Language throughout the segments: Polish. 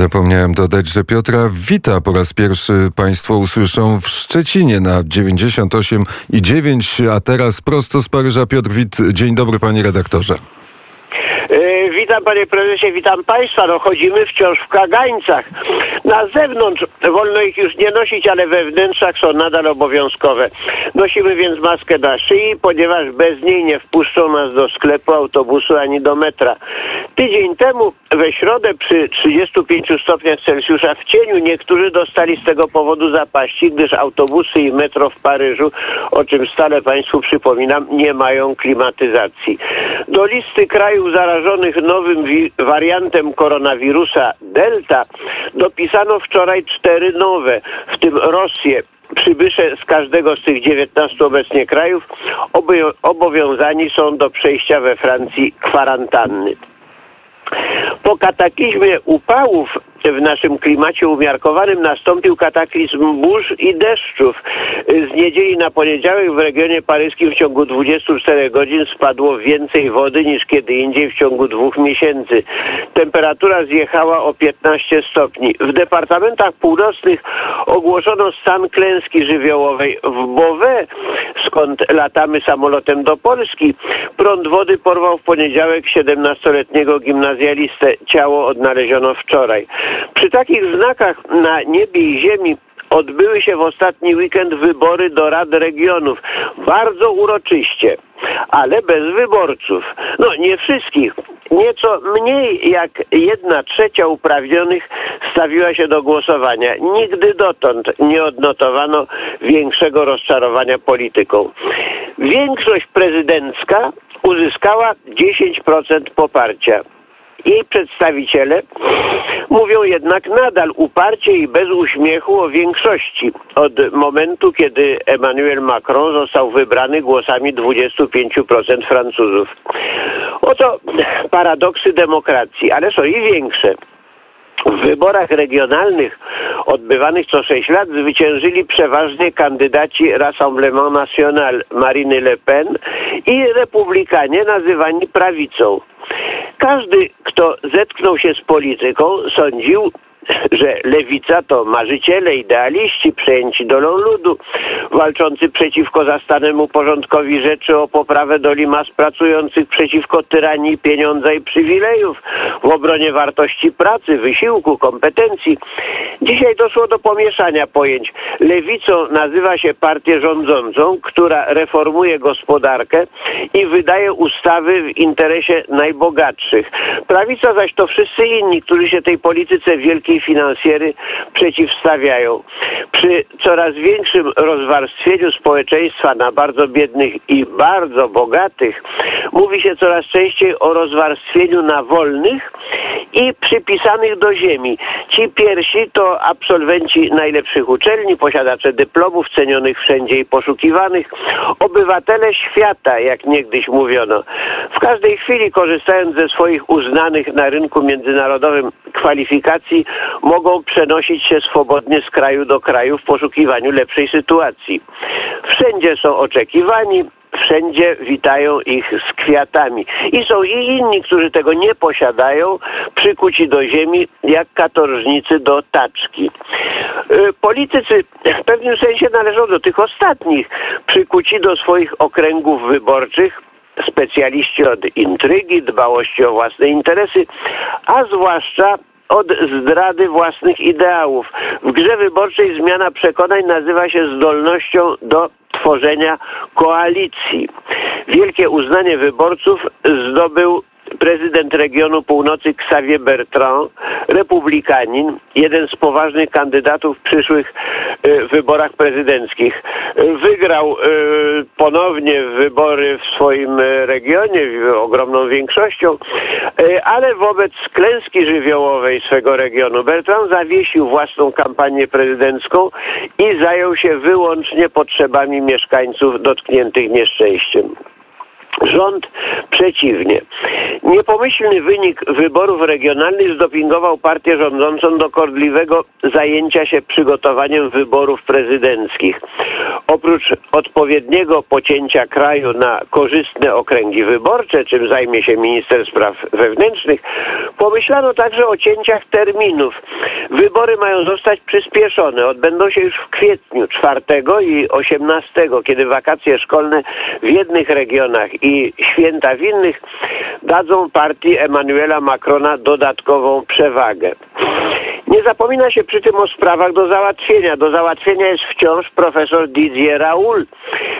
zapomniałem dodać, że Piotra wita po raz pierwszy Państwo usłyszą w Szczecinie na 98,9, a teraz prosto z Paryża Piotr Wit. Dzień dobry panie redaktorze. Witam panie prezesie, witam państwa. No chodzimy wciąż w kagańcach. Na zewnątrz wolno ich już nie nosić, ale we wnętrzach są nadal obowiązkowe. Nosimy więc maskę na szyi, ponieważ bez niej nie wpuszczą nas do sklepu, autobusu ani do metra. Tydzień temu we środę przy 35 stopniach Celsjusza w cieniu niektórzy dostali z tego powodu zapaści, gdyż autobusy i metro w Paryżu, o czym stale Państwu przypominam, nie mają klimatyzacji. Do listy krajów zarażonych nowym wariantem koronawirusa Delta dopisano wczoraj cztery nowe, w tym Rosję, przybysze z każdego z tych 19 obecnie krajów obowiązani są do przejścia we Francji kwarantanny. Po kataklizmie upałów w naszym klimacie umiarkowanym nastąpił kataklizm burz i deszczów. Z niedzieli na poniedziałek w regionie paryskim w ciągu 24 godzin spadło więcej wody niż kiedy indziej w ciągu dwóch miesięcy. Temperatura zjechała o 15 stopni. W departamentach północnych ogłoszono stan klęski żywiołowej. W Beauvais, skąd latamy samolotem do Polski, prąd wody porwał w poniedziałek 17-letniego gimnazjalistę. Ciało odnaleziono wczoraj. Przy takich znakach na niebie i ziemi odbyły się w ostatni weekend wybory do Rad Regionów. Bardzo uroczyście, ale bez wyborców. No nie wszystkich. Nieco mniej jak jedna trzecia uprawnionych stawiła się do głosowania. Nigdy dotąd nie odnotowano większego rozczarowania polityką. Większość prezydencka uzyskała 10% poparcia. Jej przedstawiciele mówią jednak nadal uparcie i bez uśmiechu o większości od momentu, kiedy Emmanuel Macron został wybrany głosami 25% Francuzów. Oto paradoksy demokracji, ale są i większe. W wyborach regionalnych odbywanych co 6 lat zwyciężyli przeważnie kandydaci Rassemblement National Marine Le Pen i republikanie nazywani prawicą. Każdy, kto zetknął się z polityką, sądził, że lewica to marzyciele, idealiści, przejęci dolą ludu, walczący przeciwko zastanemu porządkowi rzeczy o poprawę doli mas pracujących przeciwko tyranii pieniądza i przywilejów, w obronie wartości pracy, wysiłku, kompetencji. Dzisiaj doszło do pomieszania pojęć. Lewicą nazywa się partię rządzącą, która reformuje gospodarkę i wydaje ustawy w interesie najbogatszych. Prawica zaś to wszyscy inni, którzy się tej polityce wielkiej finansjery przeciwstawiają. Przy coraz większym rozwarstwieniu społeczeństwa na bardzo biednych i bardzo bogatych mówi się coraz częściej o rozwarstwieniu na wolnych i przypisanych do ziemi. Ci pierwsi to absolwenci najlepszych uczelni, posiadacze dyplomów cenionych wszędzie i poszukiwanych, obywatele świata, jak niegdyś mówiono. W każdej chwili, korzystając ze swoich uznanych na rynku międzynarodowym kwalifikacji, mogą przenosić się swobodnie z kraju do kraju w poszukiwaniu lepszej sytuacji. Wszędzie są oczekiwani, wszędzie witają ich z kwiatami. I są i inni, którzy tego nie posiadają, przykuci do ziemi jak katorżnicy do taczki. Y, politycy w pewnym sensie należą do tych ostatnich, przykuci do swoich okręgów wyborczych, specjaliści od intrygi, dbałości o własne interesy, a zwłaszcza od zdrady własnych ideałów. W grze wyborczej zmiana przekonań nazywa się zdolnością do tworzenia koalicji. Wielkie uznanie wyborców zdobył prezydent regionu północy Xavier Bertrand, republikanin, jeden z poważnych kandydatów w przyszłych y, wyborach prezydenckich. Wygrał y, ponownie wybory w swoim regionie ogromną większością, y, ale wobec klęski żywiołowej swego regionu Bertrand zawiesił własną kampanię prezydencką i zajął się wyłącznie potrzebami mieszkańców dotkniętych nieszczęściem. Rząd przeciwnie. Niepomyślny wynik wyborów regionalnych zdopingował partię rządzącą do kordliwego zajęcia się przygotowaniem wyborów prezydenckich. Oprócz odpowiedniego pocięcia kraju na korzystne okręgi wyborcze, czym zajmie się minister spraw wewnętrznych, pomyślano także o cięciach terminów. Wybory mają zostać przyspieszone. Odbędą się już w kwietniu 4 i 18, kiedy wakacje szkolne w jednych regionach i święta w innych dadzą partii Emmanuela Macrona dodatkową przewagę. Nie zapomina się przy tym o sprawach do załatwienia. Do załatwienia jest wciąż profesor Didier Raoul,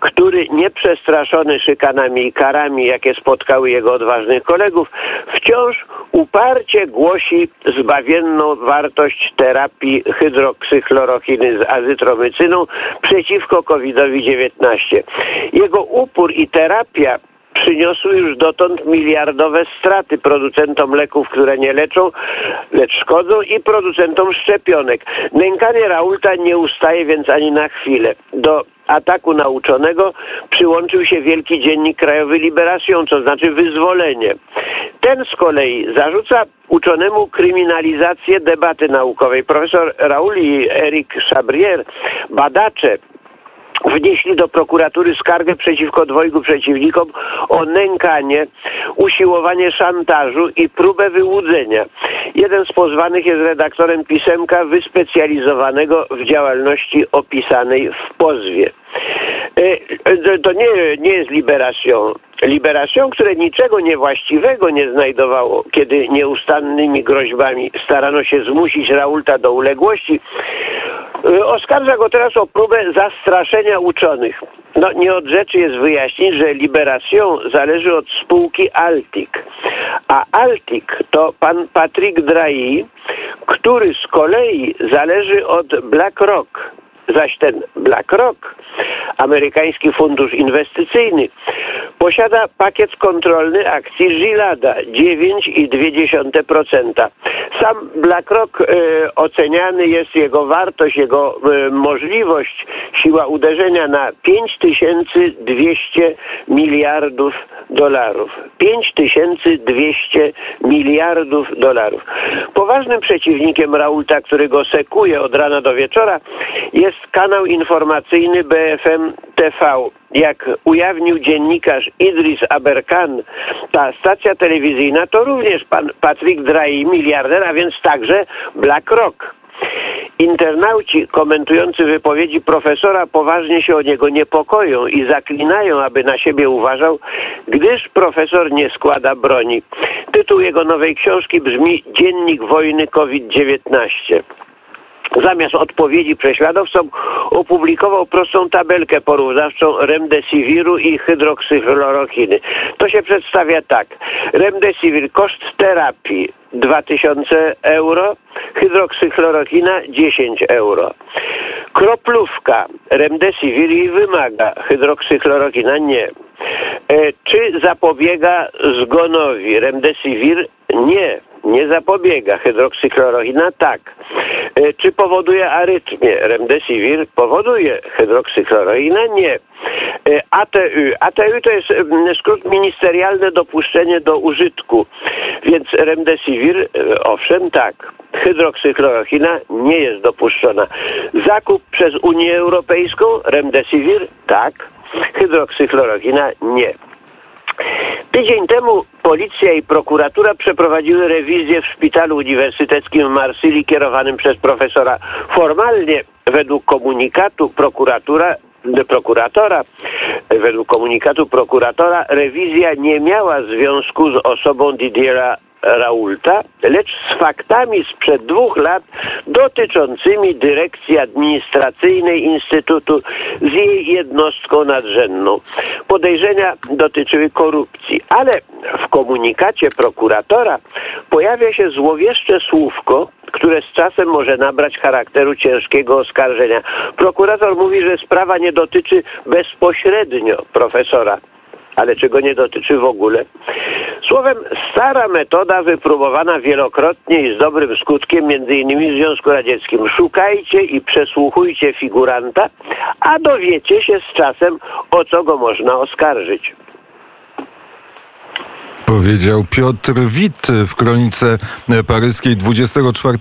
który nieprzestraszony szykanami i karami, jakie spotkały jego odważnych kolegów, wciąż uparcie głosi zbawienną wartość terapii hydroksychlorochiny z azytromycyną przeciwko COVID-19. Jego upór i terapia przyniosły już dotąd miliardowe straty producentom leków, które nie leczą, lecz szkodzą i producentom szczepionek. Nękanie Raulta nie ustaje więc ani na chwilę. Do ataku nauczonego przyłączył się Wielki Dziennik Krajowy Liberacją, co znaczy wyzwolenie. Ten z kolei zarzuca uczonemu kryminalizację debaty naukowej. Profesor Raul i Eric Chabrier, badacze wnieśli do prokuratury skargę przeciwko dwojgu przeciwnikom o nękanie, usiłowanie szantażu i próbę wyłudzenia. Jeden z pozwanych jest redaktorem pisemka wyspecjalizowanego w działalności opisanej w pozwie. E, to nie, nie jest liberacją. Liberacją, które niczego niewłaściwego nie znajdowało, kiedy nieustannymi groźbami starano się zmusić Raulta do uległości, e, oskarża go teraz o próbę zastraszenia uczonych. No nie od rzeczy jest wyjaśnić, że liberacją zależy od spółki Altic. A Altic to pan Patrick Drahi, który z kolei zależy od BlackRock Zaś ten BlackRock, amerykański fundusz inwestycyjny, posiada pakiet kontrolny akcji Gilada 9,2%. Sam BlackRock e, oceniany jest jego wartość, jego e, możliwość, siła uderzenia na 5200 miliardów dolarów. 5200 miliardów dolarów. Poważnym przeciwnikiem Raulta, który go sekuje od rana do wieczora, jest kanał informacyjny BFM TV. Jak ujawnił dziennikarz Idris Aberkan, ta stacja telewizyjna to również pan Patrick Drahi, miliarder, a więc także BlackRock. Internauci komentujący wypowiedzi profesora poważnie się o niego niepokoją i zaklinają, aby na siebie uważał, gdyż profesor nie składa broni. Tytuł jego nowej książki brzmi Dziennik wojny COVID-19 zamiast odpowiedzi prześladowcom opublikował prostą tabelkę porównawczą remdesiviru i hydroksychlorochiny. To się przedstawia tak. Remdesivir koszt terapii 2000 euro, hydroksychlorochina 10 euro. Kroplówka remdesivir jej wymaga, hydroksychlorochina nie. E, czy zapobiega zgonowi? Remdesivir nie nie zapobiega. Hydroksychlorochina tak. E, czy powoduje arytmię? Remdesivir powoduje. Hydroksychlorochina nie. ATU. ATU to jest skrót ministerialne dopuszczenie do użytku. Więc remdesivir, e, owszem, tak. Hydroksychlorochina nie jest dopuszczona. Zakup przez Unię Europejską, remdesivir, tak. Hydroksychlorochina nie. Tydzień temu policja i prokuratura przeprowadziły rewizję w szpitalu uniwersyteckim w Marsylii kierowanym przez profesora. Formalnie, według komunikatu prokuratura prokuratora, według komunikatu prokuratora, rewizja nie miała związku z osobą Didiera Raulta, lecz z faktami sprzed dwóch lat dotyczącymi dyrekcji administracyjnej Instytutu z jej jednostką nadrzędną. Podejrzenia dotyczyły korupcji, ale w komunikacie prokuratora pojawia się złowieszcze słówko, które z czasem może nabrać charakteru ciężkiego oskarżenia. Prokurator mówi, że sprawa nie dotyczy bezpośrednio profesora ale czego nie dotyczy w ogóle. Słowem, stara metoda wypróbowana wielokrotnie i z dobrym skutkiem, między innymi w Związku Radzieckim. Szukajcie i przesłuchujcie figuranta, a dowiecie się z czasem, o co go można oskarżyć. Powiedział Piotr Wit w kronice paryskiej 24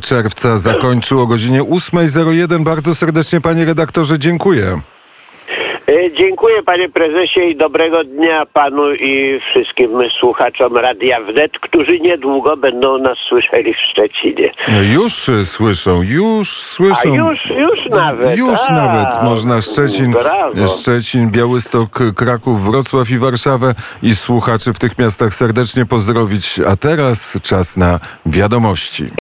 czerwca. Zakończył o godzinie 8.01. Bardzo serdecznie, panie redaktorze, dziękuję. E, Dziękuję panie prezesie i dobrego dnia panu i wszystkim słuchaczom Radia Wnet, którzy niedługo będą nas słyszeli w Szczecinie. Już y, słyszą, już A słyszą. już, już nawet. Już a, nawet można Szczecin, Brawo. Szczecin, Białystok, Kraków, Wrocław i Warszawę i słuchaczy w tych miastach serdecznie pozdrowić. A teraz czas na wiadomości.